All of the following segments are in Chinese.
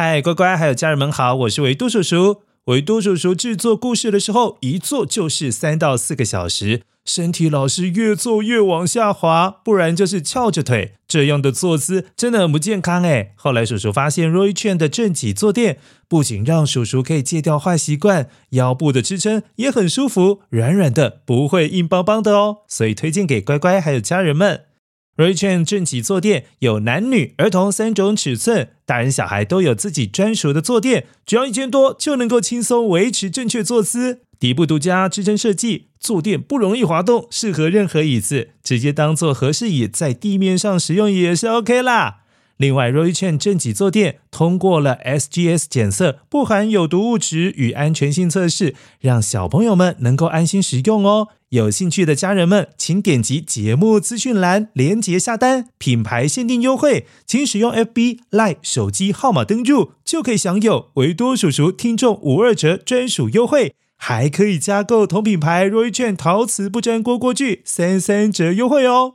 嗨，乖乖，还有家人们好，我是维多叔叔。维多叔叔制作故事的时候，一做就是三到四个小时，身体老是越做越往下滑，不然就是翘着腿，这样的坐姿真的很不健康诶。后来叔叔发现 Roy Chen 的正脊坐垫，不仅让叔叔可以戒掉坏习惯，腰部的支撑也很舒服，软软的，不会硬邦邦的哦，所以推荐给乖乖还有家人们。Regen 正脊坐垫有男女、儿童三种尺寸，大人小孩都有自己专属的坐垫，只要一千多就能够轻松维持正确坐姿。底部独家支撑设计，坐垫不容易滑动，适合任何椅子，直接当做合适椅在地面上使用也是 OK 啦。另外，Roy Chen 正脊坐垫通过了 SGS 检测，不含有毒物质与安全性测试，让小朋友们能够安心使用哦。有兴趣的家人们，请点击节目资讯栏链接下单，品牌限定优惠，请使用 FB Line 手机号码登入，就可以享有维多叔叔听众五二折专属优惠，还可以加购同品牌 Roy Chen 陶瓷不粘锅锅具三三折优惠哦。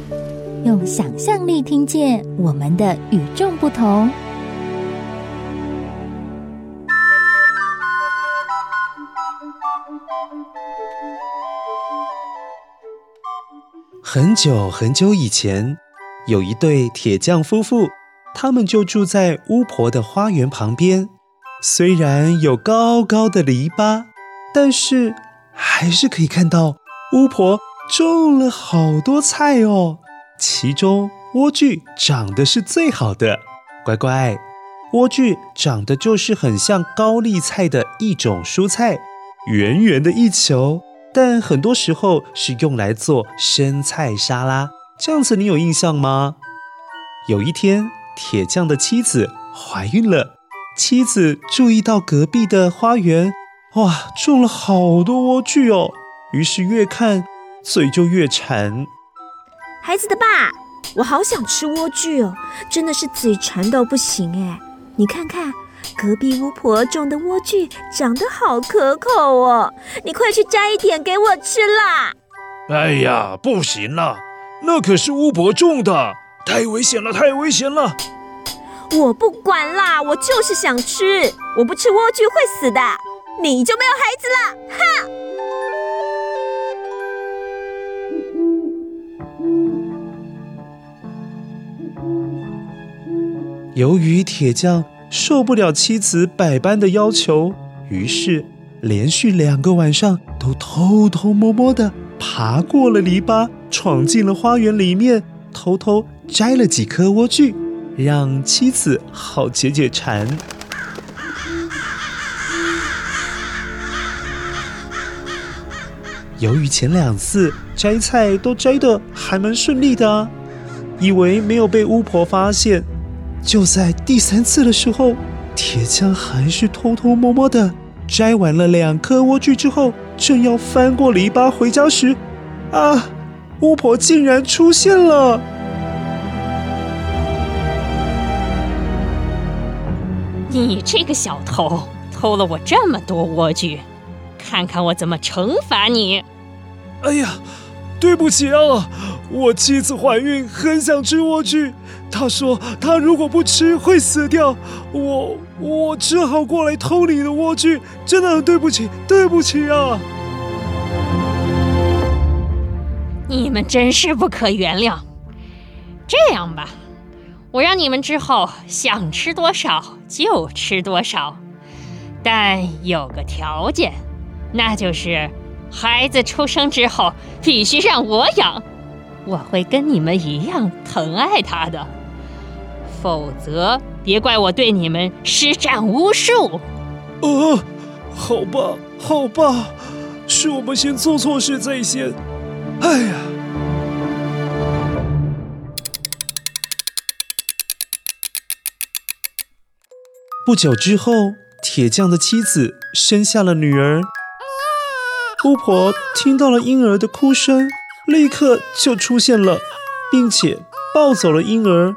用想象力听见我们的与众不同。很久很久以前，有一对铁匠夫妇，他们就住在巫婆的花园旁边。虽然有高高的篱笆，但是还是可以看到巫婆种了好多菜哦。其中莴苣长得是最好的，乖乖，莴苣长得就是很像高丽菜的一种蔬菜，圆圆的一球，但很多时候是用来做生菜沙拉。这样子你有印象吗？有一天，铁匠的妻子怀孕了，妻子注意到隔壁的花园，哇，种了好多莴苣哦，于是越看嘴就越馋。孩子的爸，我好想吃莴苣哦，真的是嘴馋到不行哎！你看看隔壁巫婆种的莴苣，长得好可口哦，你快去摘一点给我吃啦！哎呀，不行啦，那可是巫婆种的，太危险了，太危险了！我不管啦，我就是想吃，我不吃莴苣会死的，你就没有孩子了，哈！由于铁匠受不了妻子百般的要求，于是连续两个晚上都偷偷摸摸地爬过了篱笆，闯进了花园里面，偷偷摘了几颗莴苣，让妻子好解解馋。由于前两次摘菜都摘得还蛮顺利的，以为没有被巫婆发现。就在第三次的时候，铁匠还是偷偷摸摸的摘完了两颗莴苣之后，正要翻过篱笆回家时，啊，巫婆竟然出现了！你这个小偷，偷了我这么多莴苣，看看我怎么惩罚你！哎呀，对不起啊，我妻子怀孕，很想吃莴苣。他说：“他如果不吃会死掉，我我只好过来偷你的莴苣，真的很对不起，对不起啊！”你们真是不可原谅。这样吧，我让你们之后想吃多少就吃多少，但有个条件，那就是孩子出生之后必须让我养，我会跟你们一样疼爱他的。否则，别怪我对你们施展巫术。呃，好吧，好吧，是我们先做错事在先。哎呀，不久之后，铁匠的妻子生下了女儿。巫婆听到了婴儿的哭声，立刻就出现了，并且抱走了婴儿。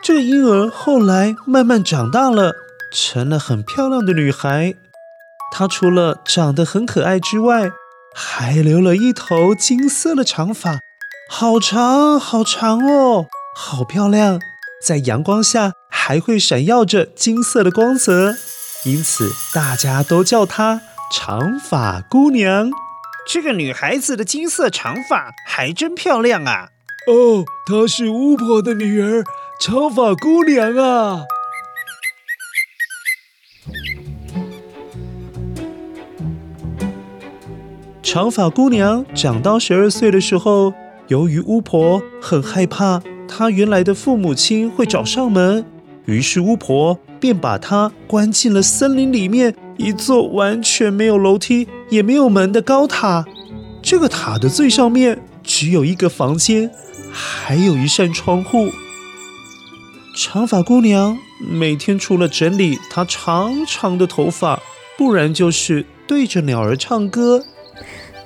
这个婴儿后来慢慢长大了，成了很漂亮的女孩。她除了长得很可爱之外，还留了一头金色的长发，好长好长哦，好漂亮，在阳光下还会闪耀着金色的光泽，因此大家都叫她长发姑娘。这个女孩子的金色长发还真漂亮啊！哦，她是巫婆的女儿，长发姑娘啊。长发姑娘长到十二岁的时候，由于巫婆很害怕她原来的父母亲会找上门，于是巫婆便把她关进了森林里面一座完全没有楼梯也没有门的高塔。这个塔的最上面只有一个房间，还有一扇窗户。长发姑娘每天除了整理她长长的头发，不然就是对着鸟儿唱歌。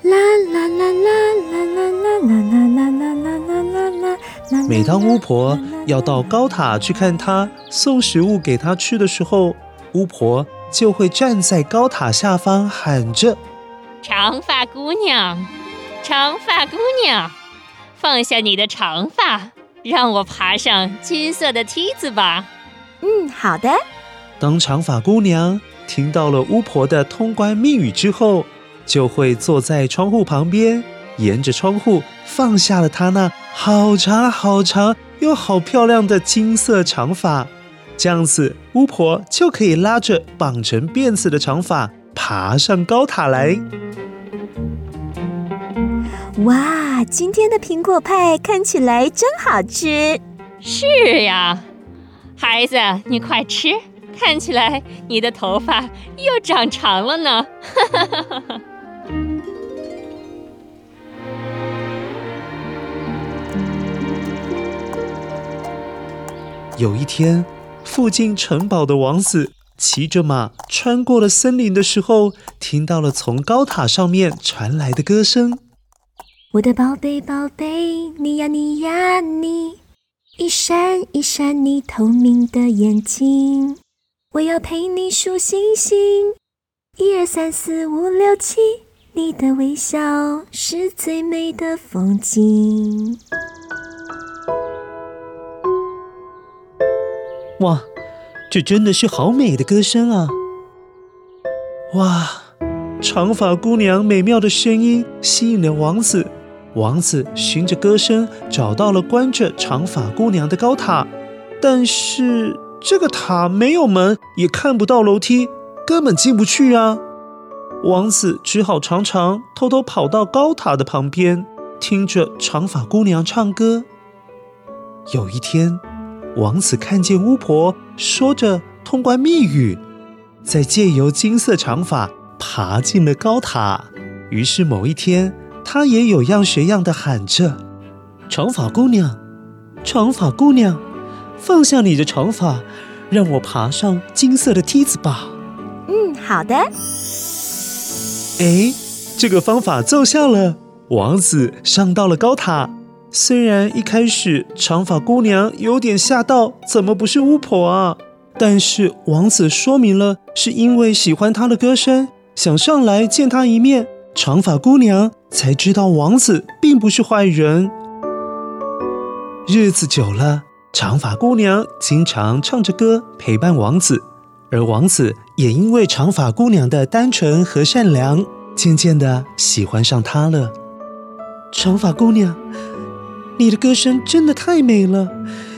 啦啦啦啦啦啦啦啦啦啦啦啦啦啦！每当巫婆要到高塔去看她，送食物给她吃的时候，巫婆就会站在高塔下方喊着：“长发姑娘，长发姑娘，放下你的长发，让我爬上金色的梯子吧。”嗯，好的。当长发姑娘听到了巫婆的通关密语之后，就会坐在窗户旁边，沿着窗户放下了她那好长好长又好漂亮的金色长发。这样子，巫婆就可以拉着绑成辫子的长发爬上高塔来。哇，今天的苹果派看起来真好吃。是呀，孩子，你快吃，看起来你的头发又长长了呢。哈哈哈哈。有一天，附近城堡的王子骑着马穿过了森林的时候，听到了从高塔上面传来的歌声：“我的宝贝宝贝，你呀你呀你，一闪一闪你透明的眼睛，我要陪你数星星，一二三四五六七，你的微笑是最美的风景。”哇，这真的是好美的歌声啊！哇，长发姑娘美妙的声音吸引了王子，王子循着歌声找到了关着长发姑娘的高塔，但是这个塔没有门，也看不到楼梯，根本进不去啊！王子只好常常偷偷跑到高塔的旁边，听着长发姑娘唱歌。有一天，王子看见巫婆说着通关密语，再借由金色长发爬进了高塔。于是某一天，他也有样学样的喊着：“长发姑娘，长发姑娘，放下你的长发，让我爬上金色的梯子吧。”嗯，好的。哎，这个方法奏效了，王子上到了高塔。虽然一开始长发姑娘有点吓到，怎么不是巫婆啊？但是王子说明了，是因为喜欢她的歌声，想上来见她一面。长发姑娘才知道王子并不是坏人。日子久了，长发姑娘经常唱着歌陪伴王子，而王子也因为长发姑娘的单纯和善良，渐渐的喜欢上她了。长发姑娘。你的歌声真的太美了，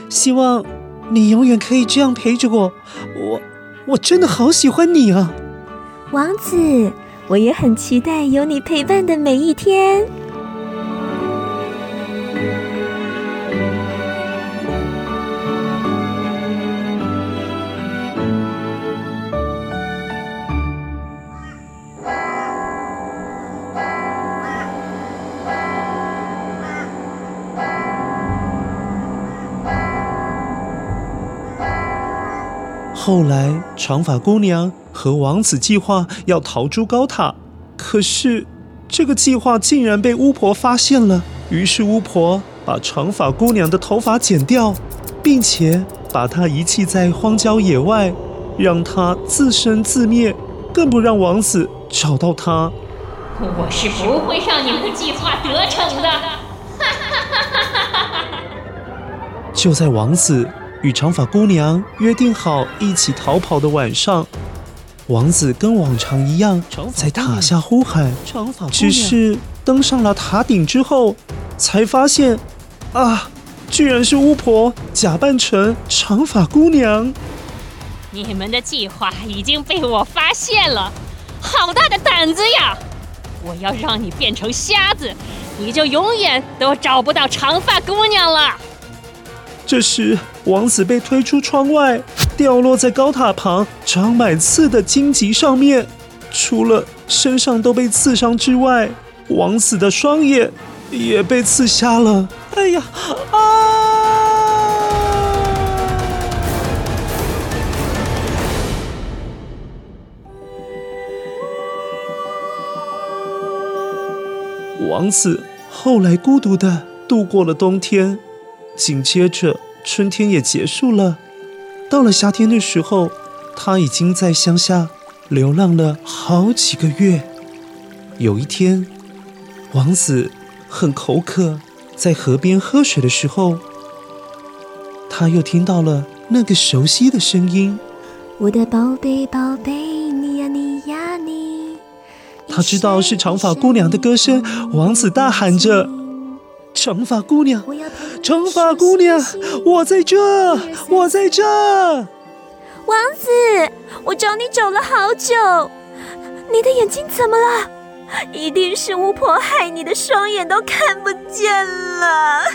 希望你永远可以这样陪着我。我我真的好喜欢你啊，王子，我也很期待有你陪伴的每一天。后来长发姑娘和王子计划要逃出高塔，可是这个计划竟然被巫婆发现了。于是巫婆把长发姑娘的头发剪掉，并且把她遗弃在荒郊野外，让她自生自灭，更不让王子找到她。我是不会让你们的计划得逞的！就在王子与长发姑娘约定好一起逃跑的晚上，王子跟往常一样在塔下呼喊，只是登上了塔顶之后，才发现，啊，居然是巫婆假扮成长发姑娘。你们的计划已经被我发现了，好大的胆子呀！我要让你变成瞎子，你就永远都找不到长发姑娘了。这时，王子被推出窗外，掉落在高塔旁长满刺的荆棘上面，除了身上都被刺伤之外，王子的双眼也被刺瞎了。哎呀，啊！王子后来孤独的度过了冬天。紧接着，春天也结束了。到了夏天的时候，他已经在乡下流浪了好几个月。有一天，王子很口渴，在河边喝水的时候，他又听到了那个熟悉的声音：“我的宝贝，宝贝，你呀，你呀，你。”他知道是长发姑娘的歌声，王子大喊着：“长发姑娘！”长发姑娘，我在这，我在这。王子，我找你找了好久，你的眼睛怎么了？一定是巫婆害你的双眼都看不见了。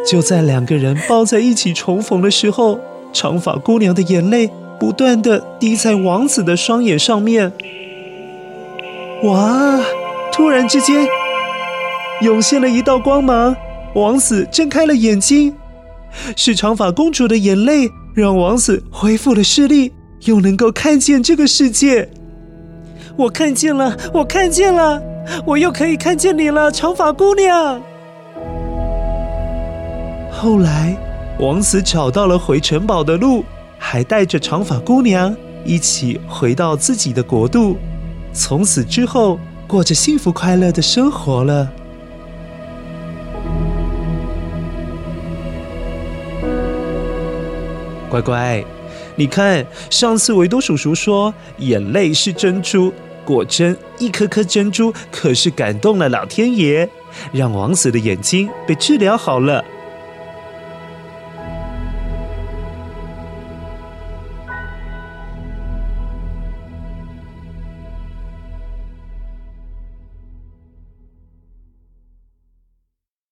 就在两个人抱在一起重逢的时候，长发姑娘的眼泪不断的滴在王子的双眼上面。哇！突然之间，涌现了一道光芒，王子睁开了眼睛，是长发公主的眼泪让王子恢复了视力，又能够看见这个世界。我看见了，我看见了，我又可以看见你了，长发姑娘。后来，王子找到了回城堡的路，还带着长发姑娘一起回到自己的国度。从此之后，过着幸福快乐的生活了。乖乖，你看，上次维多叔叔说眼泪是珍珠，果真一颗颗珍珠可是感动了老天爷，让王子的眼睛被治疗好了。